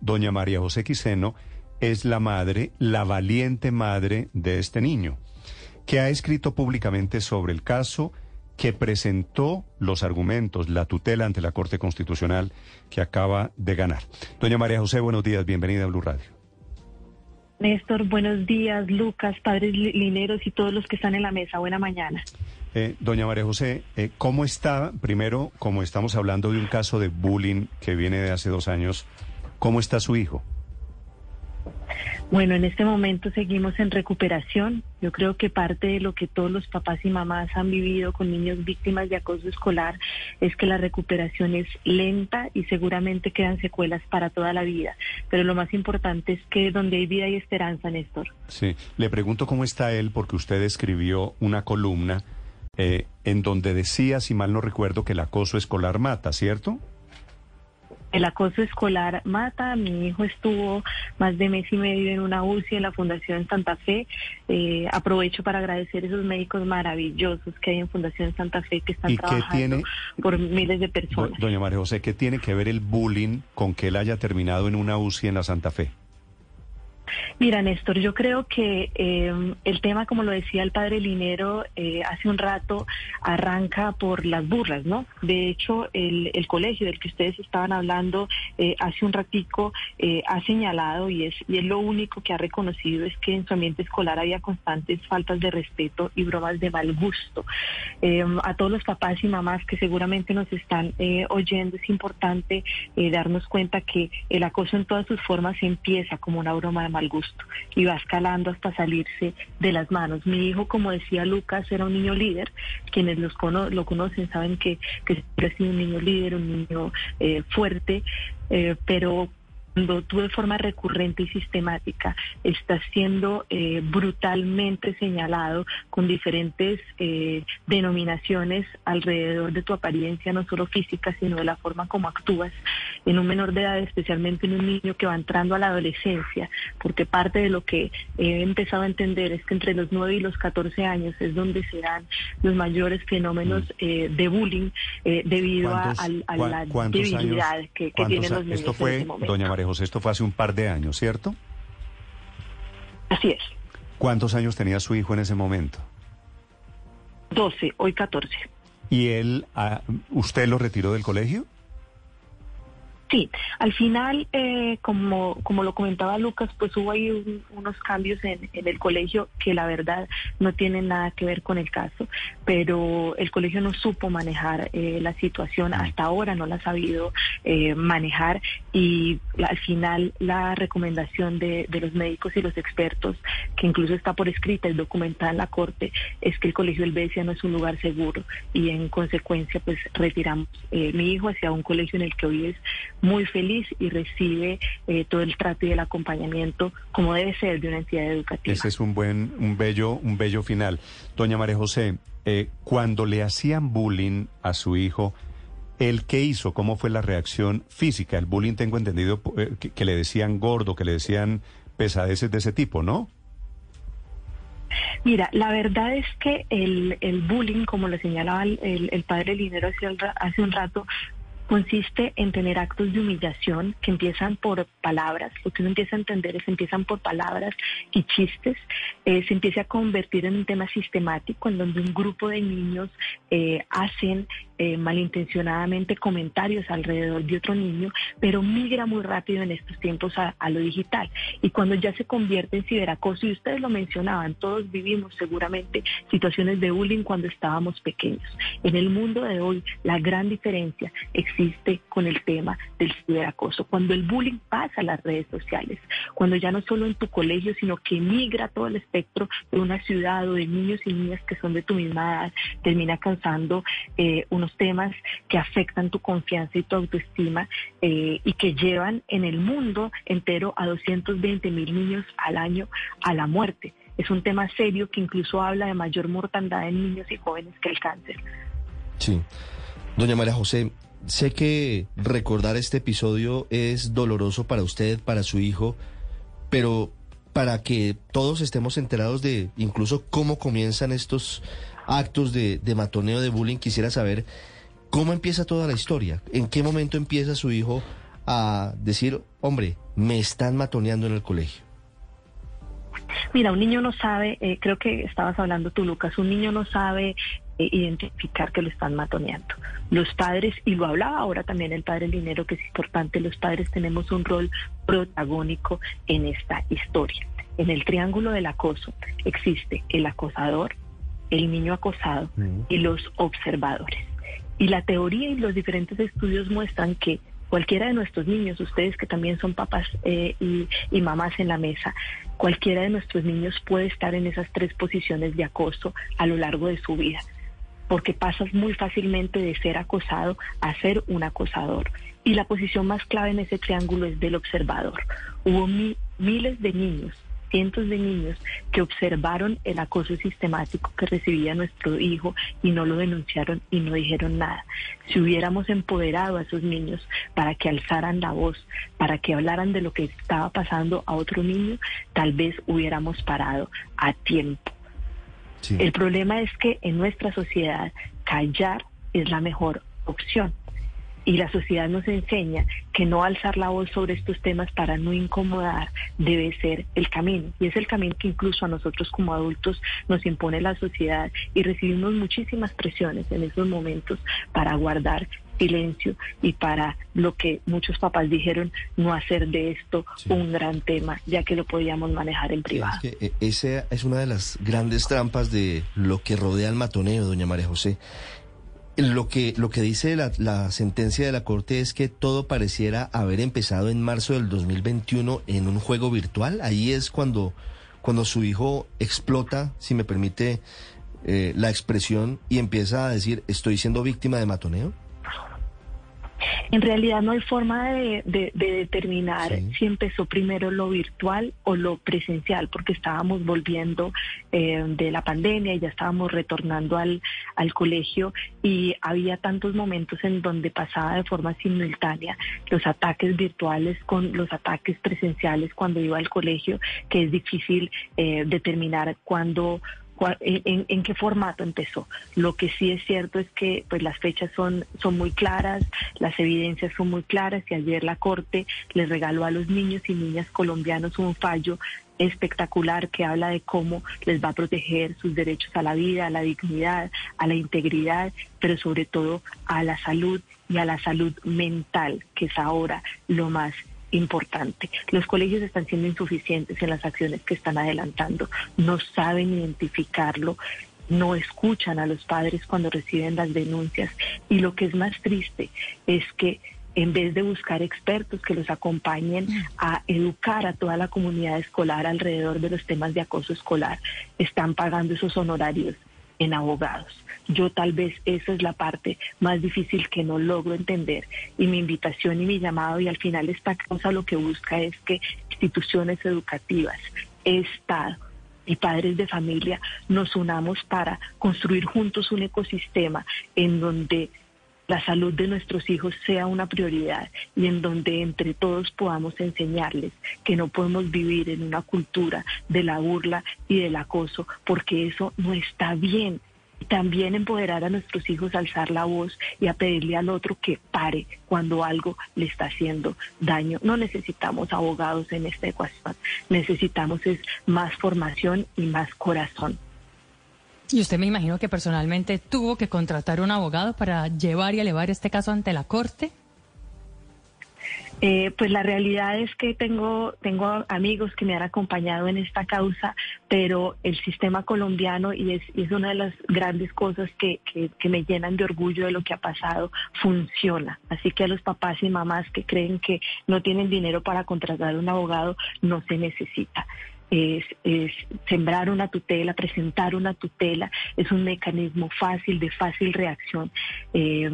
Doña María José Quiseno es la madre, la valiente madre de este niño, que ha escrito públicamente sobre el caso, que presentó los argumentos, la tutela ante la Corte Constitucional que acaba de ganar. Doña María José, buenos días, bienvenida a Blue Radio. Néstor, buenos días, Lucas, padres lineros y todos los que están en la mesa. Buena mañana. Eh, doña María José, eh, ¿cómo está? Primero, como estamos hablando de un caso de bullying que viene de hace dos años, ¿cómo está su hijo? Bueno, en este momento seguimos en recuperación. Yo creo que parte de lo que todos los papás y mamás han vivido con niños víctimas de acoso escolar es que la recuperación es lenta y seguramente quedan secuelas para toda la vida. Pero lo más importante es que donde hay vida hay esperanza, Néstor. Sí, le pregunto cómo está él porque usted escribió una columna eh, en donde decía, si mal no recuerdo, que el acoso escolar mata, ¿cierto? El acoso escolar mata. Mi hijo estuvo más de mes y medio en una UCI en la Fundación Santa Fe. Eh, aprovecho para agradecer a esos médicos maravillosos que hay en Fundación Santa Fe que están trabajando por miles de personas. Doña María José, ¿qué tiene que ver el bullying con que él haya terminado en una UCI en la Santa Fe? Mira, Néstor, yo creo que eh, el tema, como lo decía el padre Linero eh, hace un rato, arranca por las burlas, ¿no? De hecho, el, colegio del que ustedes estaban hablando eh, hace un ratico ha señalado y es, y es lo único que ha reconocido es que en su ambiente escolar había constantes faltas de respeto y bromas de mal gusto. a todos los papás y mamás que seguramente nos están oyendo, es importante darnos cuenta que el acoso en todas sus formas empieza como una broma de mal al gusto y va escalando hasta salirse de las manos. Mi hijo, como decía Lucas, era un niño líder. Quienes los lo conocen saben que, que siempre ha sido un niño líder, un niño eh, fuerte, eh, pero cuando tú de forma recurrente y sistemática estás siendo eh, brutalmente señalado con diferentes eh, denominaciones alrededor de tu apariencia, no solo física, sino de la forma como actúas en un menor de edad, especialmente en un niño que va entrando a la adolescencia, porque parte de lo que he empezado a entender es que entre los 9 y los 14 años es donde se dan los mayores fenómenos mm. eh, de bullying debido a, la debilidad que, tienen los niños. Esto fue, doña María esto fue hace un par de años, ¿cierto? Así es. ¿Cuántos años tenía su hijo en ese momento? 12, hoy 14. ¿Y él, ah, usted lo retiró del colegio? Sí, al final, eh, como, como lo comentaba Lucas, pues hubo ahí unos cambios en, el colegio que la verdad no tienen nada que ver con el caso, pero el colegio no supo manejar eh, la situación, hasta ahora no la ha sabido eh, manejar y al final la recomendación de, de, los médicos y los expertos, que incluso está por escrita y documentada en la Corte, es que el colegio del Besia no es un lugar seguro y en consecuencia pues retiramos mi hijo hacia un colegio en el que hoy es muy feliz y recibe eh, todo el trato y el acompañamiento como debe ser de una entidad educativa. Ese es un buen, un bello, un bello final. Doña María José, eh, cuando le hacían bullying a su hijo, ¿el qué hizo? ¿Cómo fue la reacción física? El bullying tengo entendido eh, que, le decían gordo, que le decían pesadeces de ese tipo, ¿no? Mira, la verdad es que el, el bullying, como lo señalaba el, el padre Linero hace, hace un rato, consiste en tener actos de humillación que empiezan por palabras, lo que uno empieza a entender es que empiezan por palabras y chistes, eh, se empieza a convertir en un tema sistemático en donde un grupo de niños eh, hacen eh, malintencionadamente comentarios alrededor de otro niño, pero migra muy rápido en estos tiempos a, lo digital. Y cuando ya se convierte en ciberacoso, y ustedes lo mencionaban, todos vivimos seguramente situaciones de bullying cuando estábamos pequeños. En el mundo de hoy, la gran diferencia existe con el tema del ciberacoso. Cuando el bullying pasa a las redes sociales, cuando ya no solo en tu colegio, sino que migra todo el espectro de una ciudad o de niños y niñas que son de tu misma edad, termina causando eh, unos temas que afectan tu confianza y tu autoestima eh, y que llevan en el mundo entero a 220 mil niños al año a la muerte. Es un tema serio que incluso habla de mayor mortandad en niños y jóvenes que el cáncer. Sí. Doña María José, sé que recordar este episodio es doloroso para usted, para su hijo, pero para que todos estemos enterados de incluso cómo comienzan estos actos de, de matoneo, de bullying, quisiera saber cómo empieza toda la historia, en qué momento empieza su hijo a decir, hombre, me están matoneando en el colegio. Mira, un niño no sabe, eh, creo que estabas hablando tú, Lucas, un niño no sabe identificar que lo están matoneando. Los padres, y lo hablaba ahora también el padre Linero, que es importante, los padres tenemos un rol protagónico en esta historia. En el triángulo del acoso existe el acosador, el niño acosado y los observadores. Y la teoría y los diferentes estudios muestran que cualquiera de nuestros niños, ustedes que también son papás eh, y, y, mamás en la mesa, cualquiera de nuestros niños puede estar en esas tres posiciones de acoso a lo largo de su vida, porque pasas muy fácilmente de ser acosado a ser un acosador. Y la posición más clave en ese triángulo es del observador. Hubo miles de niños cientos de niños que observaron el acoso sistemático que recibía nuestro hijo y no lo denunciaron y no dijeron nada. Si hubiéramos empoderado a esos niños para que alzaran la voz, para que hablaran de lo que estaba pasando a otro niño, tal vez hubiéramos parado a tiempo. El problema es que en nuestra sociedad callar es la mejor opción. Y la sociedad nos enseña que no alzar la voz sobre estos temas para no incomodar debe ser el camino. Y es el camino que incluso a nosotros como adultos nos impone la sociedad. Y recibimos muchísimas presiones en esos momentos para guardar silencio y para lo que muchos papás dijeron, no hacer de esto un gran tema, ya que lo podíamos manejar en privado. Es que eh, esa es una de las grandes trampas de lo que rodea el matoneo, doña María José. Lo que, lo que dice la, la, sentencia de la Corte es que todo pareciera haber empezado en marzo del 2021 en un juego virtual. Ahí es cuando, cuando su hijo explota, si me permite eh, la expresión, y empieza a decir, estoy siendo víctima de matoneo. En realidad no hay forma de, determinar si empezó primero lo virtual o lo presencial, porque estábamos volviendo eh, de la pandemia y ya estábamos retornando al, al colegio y había tantos momentos en donde pasaba de forma simultánea los ataques virtuales con los ataques presenciales cuando iba al colegio, que es difícil eh, determinar cuándo en, qué formato empezó. Lo que sí es cierto es que pues las fechas son, son muy claras, las evidencias son muy claras y ayer la Corte les regaló a los niños y niñas colombianos un fallo espectacular que habla de cómo les va a proteger sus derechos a la vida, a la dignidad, a la integridad, pero sobre todo a la salud y a la salud mental, que es ahora lo más importante. Los colegios están siendo insuficientes en las acciones que están adelantando, no saben identificarlo, no escuchan a los padres cuando reciben las denuncias y lo que es más triste es que en vez de buscar expertos que los acompañen a educar a toda la comunidad escolar alrededor de los temas de acoso escolar, están pagando esos honorarios en abogados. Yo tal vez esa es la parte más difícil que no logro entender y mi invitación y mi llamado y al final esta cosa lo que busca es que instituciones educativas, Estado y padres de familia nos unamos para construir juntos un ecosistema en donde la salud de nuestros hijos sea una prioridad y en donde entre todos podamos enseñarles que no podemos vivir en una cultura de la burla y del acoso, porque eso no está bien. También empoderar a nuestros hijos a alzar la voz y a pedirle al otro que pare cuando algo le está haciendo daño. No necesitamos abogados en esta ecuación, necesitamos es más formación y más corazón. Y usted me imagino que personalmente tuvo que contratar un abogado para llevar y elevar este caso ante la Corte. Eh, pues la realidad es que tengo, tengo amigos que me han acompañado en esta causa, pero el sistema colombiano, y es, y es una de las grandes cosas que, que, que, me llenan de orgullo de lo que ha pasado, funciona. Así que a los papás y mamás que creen que no tienen dinero para contratar un abogado, no se necesita. Es, es, sembrar una tutela, presentar una tutela, es un mecanismo fácil, de fácil reacción. Eh,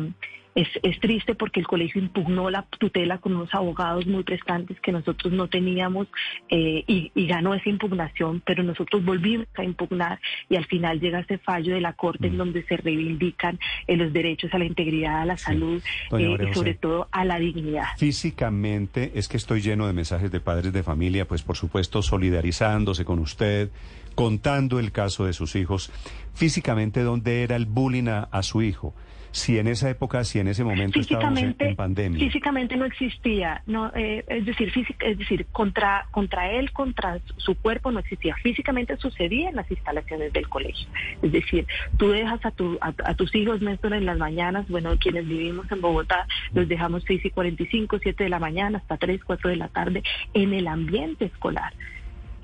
es, es, triste porque el colegio impugnó la tutela con unos abogados muy prestantes que nosotros no teníamos eh, y, y, ganó esa impugnación, pero nosotros volvimos a impugnar y al final llega ese fallo de la Corte en donde se reivindican eh, los derechos a la integridad, a la sí. salud eh, y sobre todo a la dignidad. Físicamente, es que estoy lleno de mensajes de padres de familia, pues por supuesto solidarizándose con usted, contando el caso de sus hijos. Físicamente, ¿dónde era el bullying a, a su hijo? Si en esa época, si en ese momento estábamos en, en, pandemia. Físicamente no existía, no, eh, es decir, física, es decir, contra, contra él, contra su cuerpo no existía. Físicamente sucedía en las instalaciones del colegio. Es decir, tú dejas a, tu, a, a tus hijos, Néstor, en las mañanas, bueno, quienes vivimos en Bogotá, los dejamos 6 y 45, 7 de la mañana, hasta 3, 4 de la tarde, en el ambiente escolar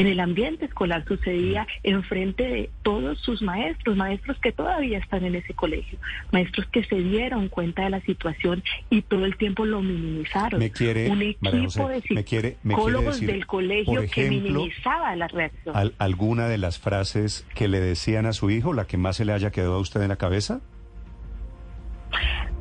en el ambiente escolar sucedía enfrente de todos sus maestros, maestros que todavía están en ese colegio, maestros que se dieron cuenta de la situación y todo el tiempo lo minimizaron. Me quiere, Un equipo José, de me quiere, me psicólogos quiere decir, del colegio que minimizaba la reacción. al- ¿Alguna de las frases que le decían a su hijo, la que más se le haya quedado a usted en la cabeza?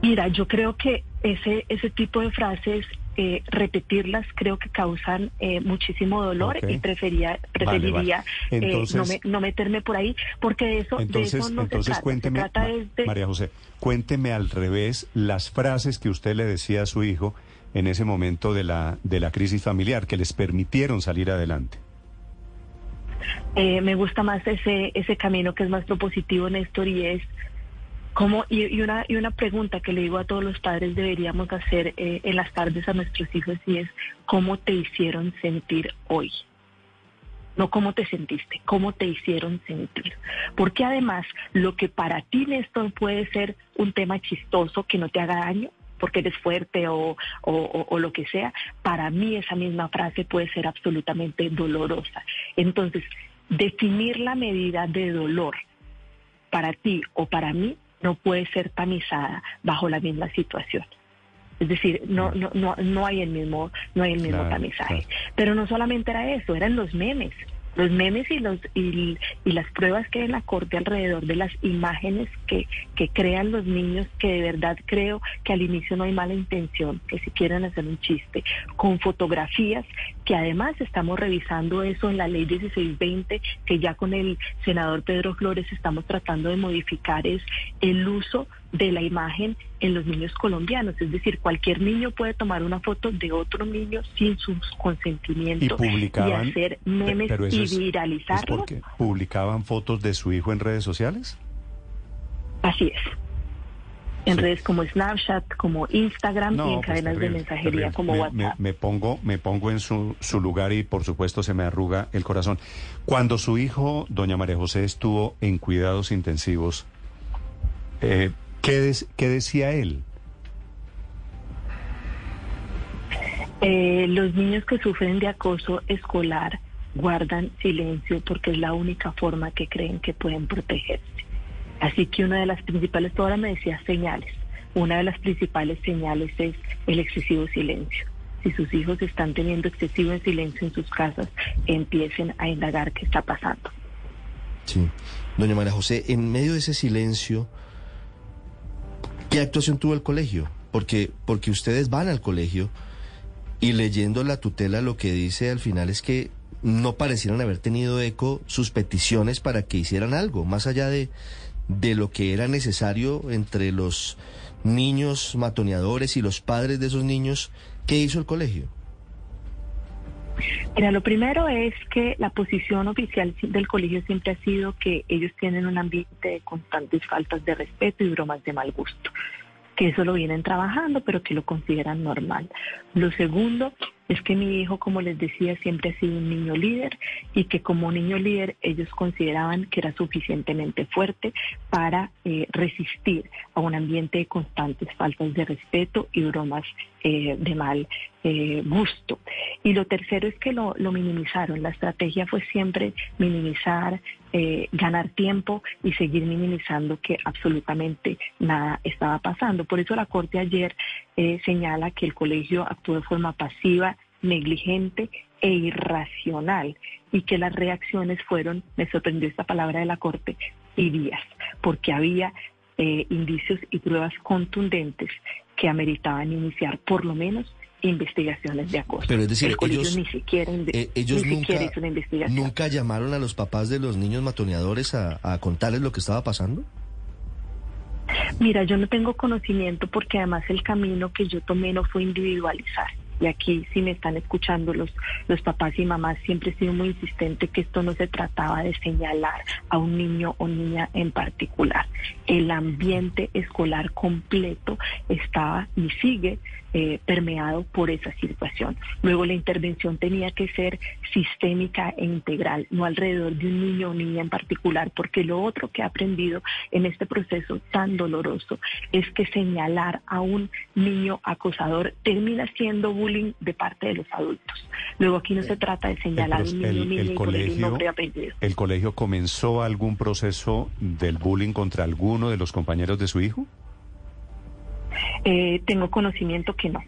Mira, yo creo que ese, ese tipo de frases, eh, repetirlas, creo que causan eh, muchísimo dolor y prefería, preferiría vale. eh, Entonces- no, me- no meterme por ahí, porque de eso, de Entonces, eso no entonces se trata. cuénteme, se trata de- María José, cuénteme al revés las frases que usted le decía a su hijo en ese momento de la, de la crisis familiar, que les permitieron salir adelante. Eh, me gusta más ese ese camino que es más propositivo, Néstor, y es y, una, y una pregunta que le digo a todos los padres deberíamos hacer eh, en las tardes a nuestros hijos y es cómo te hicieron sentir hoy. No cómo te sentiste, cómo te hicieron sentir. Porque además, lo que para ti, Néstor, puede ser un tema chistoso que no te haga daño, porque eres fuerte o, o lo que sea, para mí esa misma frase puede ser absolutamente dolorosa. Entonces, definir la medida de dolor para ti o para mí no puede ser tamizada bajo la misma situación. Es decir, no, no, no, no hay el mismo, no hay el mismo Claro, tamizaje. claro. Pero no solamente era eso, eran los memes. Los memes y, los, y, y las pruebas que hay en la corte alrededor de las imágenes que, que crean los niños, que de verdad creo que al inicio no hay mala intención, que si quieren hacer un chiste, con fotografías, que además estamos revisando eso en la ley 1620, que ya con el senador Pedro Flores estamos tratando de modificar, es el uso de la imagen en los niños colombianos. Es decir, cualquier niño puede tomar una foto de otro niño sin su consentimiento Y publicaban, y hacer memes pero eso y es- ¿Es viralizarlos. porque publicaban fotos de su hijo en redes sociales? Así es. En Sí. redes como Snapchat, como Instagram y en pues, cadenas de mensajería terrible. como me, WhatsApp. Me, me pongo, me pongo en su, su lugar y por supuesto se me arruga el corazón. Cuando su hijo, doña María José, estuvo en cuidados intensivos, eh, ¿qué, des- qué decía él? Eh, los niños que sufren de acoso escolar guardan silencio porque es la única forma que creen que pueden protegerse. Así que una de las principales, ahora me decías señales, una de las principales señales es el excesivo silencio. Si sus hijos están teniendo excesivo silencio en sus casas, empiecen a indagar qué está pasando. Sí. Doña María José, en medio de ese silencio, ¿qué actuación tuvo el colegio? Porque, porque ustedes van al colegio y leyendo la tutela lo que dice al final es que no parecieran haber tenido eco sus peticiones para que hicieran algo, más allá de, de lo que era necesario entre los niños matoneadores y los padres de esos niños. ¿Qué hizo el colegio? Mira, lo primero es que la posición oficial del colegio siempre ha sido que ellos tienen un ambiente de constantes faltas de respeto y bromas de mal gusto. Que eso lo vienen trabajando, pero que lo consideran normal. Lo segundo es que mi hijo, como les decía, siempre ha sido un niño líder y que como niño líder ellos consideraban que era suficientemente fuerte para eh, resistir a un ambiente de constantes faltas de respeto y bromas eh, de mal eh, gusto. Y lo tercero es que lo, lo, minimizaron. La estrategia fue siempre minimizar, ganar tiempo y seguir minimizando que absolutamente nada estaba pasando. Por eso la Corte ayer señala que el colegio actuó de forma pasiva negligente e irracional y que las reacciones fueron, me sorprendió esta palabra de la Corte, tibias, porque había eh, indicios y pruebas contundentes que ameritaban iniciar por lo menos investigaciones de acoso. Pero es decir, ellos, ni siquiera, eh, ellos nunca, nunca llamaron a los papás de los niños matoneadores a, a contarles lo que estaba pasando. Mira, yo no tengo conocimiento porque además el camino que yo tomé no fue individualizar y aquí si me están escuchando los, los papás y mamás, siempre he sido muy insistente que esto no se trataba de señalar a un niño o niña en particular. El ambiente escolar completo estaba y sigue eh, permeado por esa situación. Luego la intervención tenía que ser sistémica e integral, no alrededor de un niño o niña en particular, porque lo otro que he aprendido en este proceso tan doloroso es que señalar a un niño acosador termina siendo bullying de parte de los adultos. Luego aquí no se trata de señalar a un niño colegio. ¿El colegio comenzó algún proceso del bullying contra alguno de los compañeros de su hijo? Eh, tengo conocimiento que no.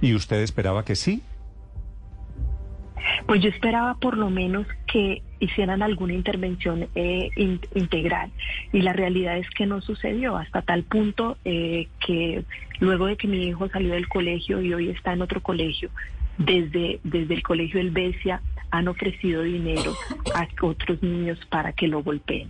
¿Y usted esperaba que sí? Pues yo esperaba por lo menos que hicieran alguna intervención eh, integral y la realidad es que no sucedió hasta tal punto eh, que luego de que mi hijo salió del colegio y hoy está en otro colegio, desde, desde el colegio Helvecia han ofrecido dinero a otros niños para que lo golpeen.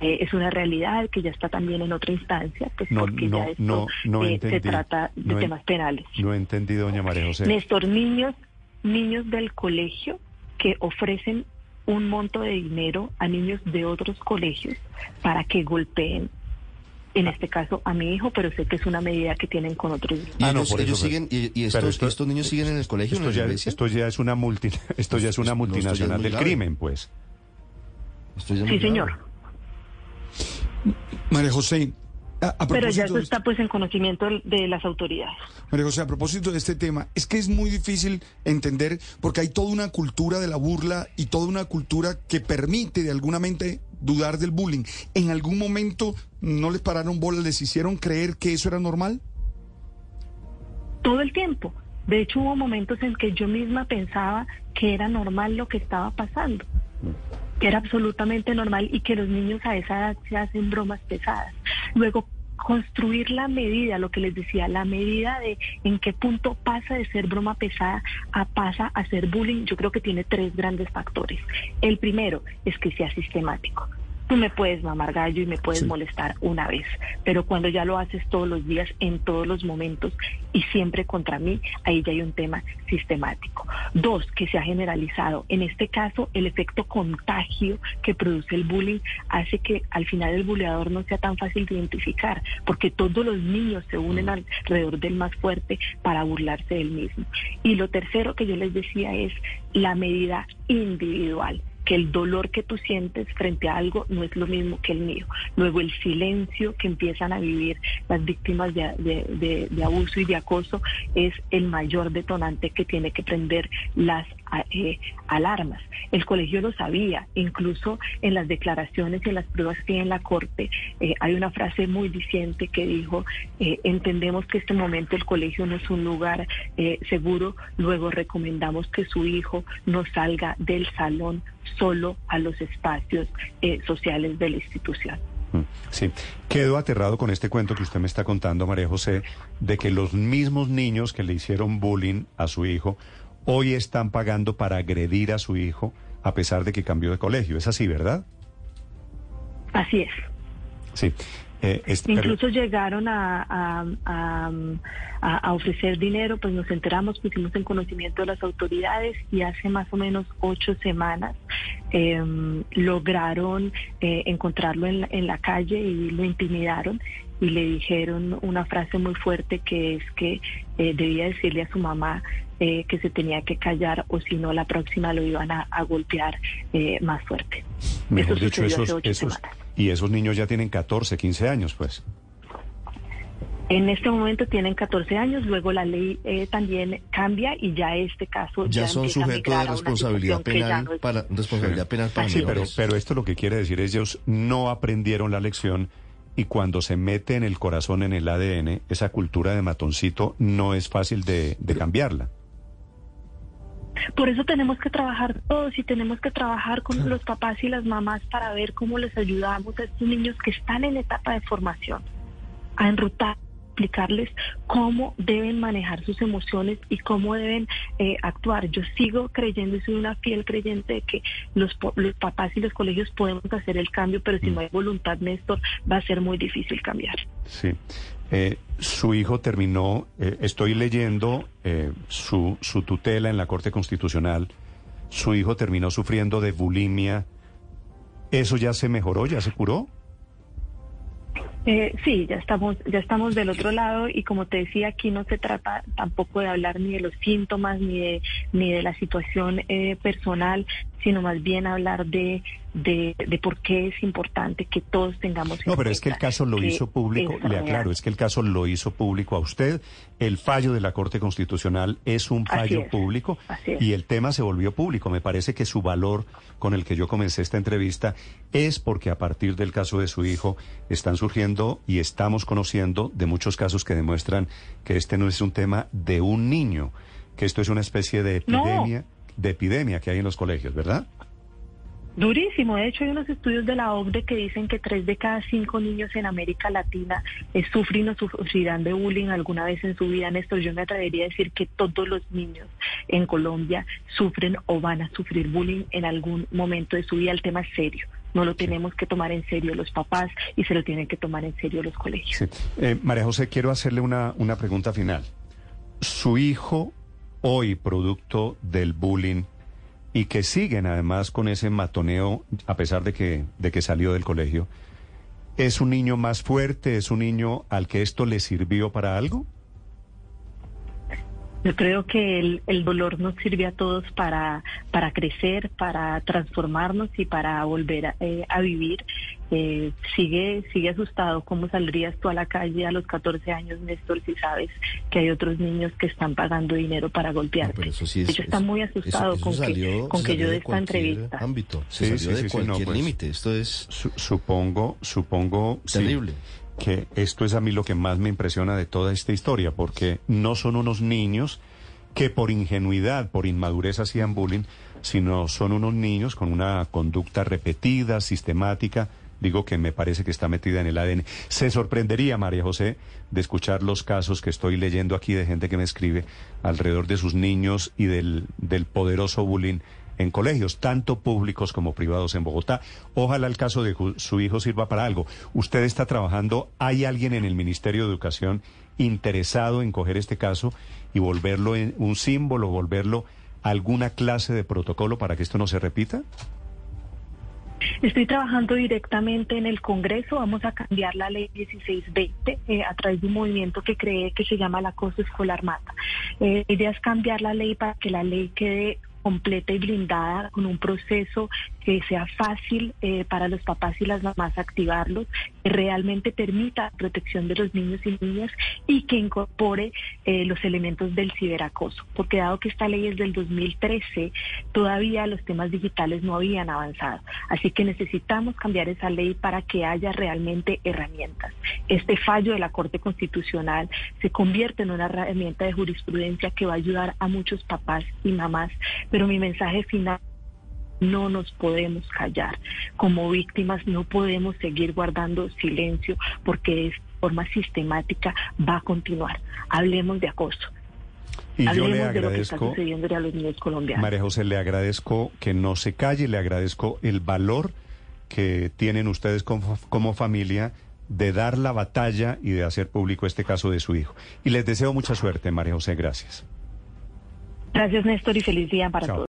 Eh, es una realidad que ya está también en otra instancia, pues porque ya esto eh, se trata de temas penales. No he entendido, doña María José. Néstor, niños, niños del colegio que ofrecen un monto de dinero a niños de otros colegios para que golpeen en este caso a mi hijo, pero sé que es una medida que tienen con otros niños. Ah, no, por ellos siguen y, estos, niños siguen en el colegio. Esto, ya, esto ya, es una multi, esto ya es una multinacional del crimen, pues. sí, señor. María José. Pero ya eso está pues en conocimiento de las autoridades. María José, a propósito de este tema, es que es muy difícil entender porque hay toda una cultura de la burla y toda una cultura que permite de alguna mente dudar del bullying. ¿En algún momento no les pararon bolas, les hicieron creer que eso era normal? Todo el tiempo. De hecho, hubo momentos en que yo misma pensaba que era normal lo que estaba pasando que era absolutamente normal y que los niños a esa edad se hacen bromas pesadas. Luego, construir la medida, lo que les decía, la medida de en qué punto pasa de ser broma pesada a pasa a ser bullying, yo creo que tiene tres grandes factores. El primero es que sea sistemático. Tú me puedes mamar gallo y me puedes molestar una vez, pero cuando ya lo haces todos los días, en todos los momentos y siempre contra mí, ahí ya hay un tema sistemático. Dos, que se ha generalizado. En este caso, el efecto contagio que produce el bullying hace que al final el buleador no sea tan fácil de identificar, porque todos los niños se unen mm. alrededor del más fuerte para burlarse del mismo. Y lo tercero que yo les decía es la medida individual que el dolor que tú sientes frente a algo no es lo mismo que el mío. Luego el silencio que empiezan a vivir las víctimas de, abuso y de acoso es el mayor detonante que tiene que prender las eh, alarmas. El colegio lo sabía, incluso en las declaraciones y en las pruebas que hay en la corte eh, hay una frase muy diciente que dijo, eh, entendemos que este momento el colegio no es un lugar seguro, luego recomendamos que su hijo no salga del salón solo a los espacios sociales de la institución. Mm, sí, quedo aterrado con este cuento que usted me está contando, María José, de que los mismos niños que le hicieron bullying a su hijo hoy están pagando para agredir a su hijo a pesar de que cambió de colegio. Es así, ¿verdad? Así es. Sí. Eh, Incluso llegaron a, a, ofrecer dinero, pues nos enteramos, pusimos en conocimiento de las autoridades y hace más o menos ocho semanas em, lograron eh, encontrarlo en la, en la calle y lo intimidaron y le dijeron una frase muy fuerte que es que eh, debía decirle a su mamá eh, que se tenía que callar o si no la próxima lo iban a, a golpear eh, más fuerte. Mejor Eso dicho, esos, esos, y esos niños ya tienen 14, 15 años, pues. En este momento tienen 14 años, luego la ley eh, también cambia y ya este caso Ya ya, son sujetos de responsabilidad penal no es- para responsabilidad penal para pero esto lo que quiere decir es ellos no aprendieron la lección y cuando se mete en el corazón, en el ADN, esa cultura de matoncito no es fácil de, de cambiarla. Por eso tenemos que trabajar todos y tenemos que trabajar con los papás y las mamás para ver cómo les ayudamos a estos niños que están en etapa de formación a enrutar, explicarles cómo deben manejar sus emociones y cómo deben eh, actuar. Yo sigo creyendo y soy una fiel creyente de que los, los papás y los colegios podemos hacer el cambio, pero si no hay voluntad, Néstor, va a ser muy difícil cambiar. Sí. Eh, su hijo terminó, eh, estoy leyendo eh, su, su tutela en la Corte Constitucional, su hijo terminó sufriendo de bulimia. ¿Eso ya se mejoró, ya se curó? Eh, sí, ya estamos, ya estamos del otro lado y como te decía, aquí no se trata tampoco de hablar ni de los síntomas ni de ni de la situación eh, personal, sino más bien hablar de, de, de por qué es importante que todos tengamos. No, pero es que el caso lo hizo público, le aclaro, es que el caso lo hizo público a usted. El fallo de la Corte Constitucional es un fallo es, público y el tema se volvió público. Me parece que su valor con el que yo comencé esta entrevista es porque a partir del caso de su hijo están surgiendo y estamos conociendo de muchos casos que demuestran que este no es un tema de un niño, que esto es una especie de No. epidemia, de epidemia que hay en los colegios, ¿verdad? Durísimo. De hecho, hay unos estudios de la OCDE que dicen que tres de cada cinco niños en América Latina eh, sufren o sufrirán de bullying alguna vez en su vida. Néstor, yo me atrevería a decir que todos los niños en Colombia sufren o van a sufrir bullying en algún momento de su vida. El tema es serio. No lo tenemos que tomar en serio los papás y se lo tienen que tomar en serio los colegios. Sí. Eh, María José, quiero hacerle una, una pregunta final. Su hijo, hoy producto del bullying, y que siguen además con ese matoneo, a pesar de que, de que salió del colegio, ¿es un niño más fuerte? ¿Es un niño al que esto le sirvió para algo? Yo creo que el, el dolor nos sirve a todos para, para crecer, para transformarnos y para volver a, eh, a vivir. Eh, sigue, sigue asustado. ¿Cómo saldrías tú a la calle a los 14 años, Néstor, si sabes que hay otros niños que están pagando dinero para golpearte? pero eso sí es- de hecho, está muy asustado eso con salió- que, con que yo de de esta cualquier entrevista. ámbito, se Sí, salió sí, de sí, sí, no, cualquier pues, límite. Esto es Su- supongo, supongo... sí, Terrible. Que esto es a mí lo que más me impresiona de toda esta historia, porque no son unos niños que por ingenuidad, por inmadurez hacían bullying, sino son unos niños con una conducta repetida, sistemática, digo que me parece que está metida en el ADN. Se sorprendería, María José, de escuchar los casos que estoy leyendo aquí de gente que me escribe alrededor de sus niños y del, del poderoso bullying en colegios, tanto públicos como privados en Bogotá. Ojalá el caso de su hijo sirva para algo. Usted está trabajando, ¿hay alguien en el Ministerio de Educación interesado en coger este caso y volverlo en un símbolo, volverlo alguna clase de protocolo para que esto no se repita? Estoy trabajando directamente en el Congreso. Vamos a cambiar la ley 1620 eh, a través de un movimiento que cree que se llama el acoso escolar mata. Eh, la idea es cambiar la ley para que la ley quede completa y blindada con un proceso que sea fácil eh, para los papás y las mamás activarlos, que realmente permita la protección de los niños y niñas y que incorpore eh, los elementos del ciberacoso, porque dado que esta ley es del 2013, todavía los temas digitales no habían avanzado. Así que necesitamos cambiar esa ley para que haya realmente herramientas. Este fallo de la Corte Constitucional se convierte en una herramienta de jurisprudencia que va a ayudar a muchos papás y mamás, mi mensaje final no nos podemos callar. Como víctimas no podemos seguir guardando silencio porque de forma sistemática va a continuar. Hablemos de acoso. Y yo Hablemos le de lo que está agradezco, a los niños colombianos. María José, le agradezco que no se calle, le agradezco el valor que tienen ustedes como, como familia de dar la batalla y de hacer público este caso de su hijo. Y les deseo mucha suerte, María José, gracias. Gracias, Néstor, y feliz día para Chao. todos.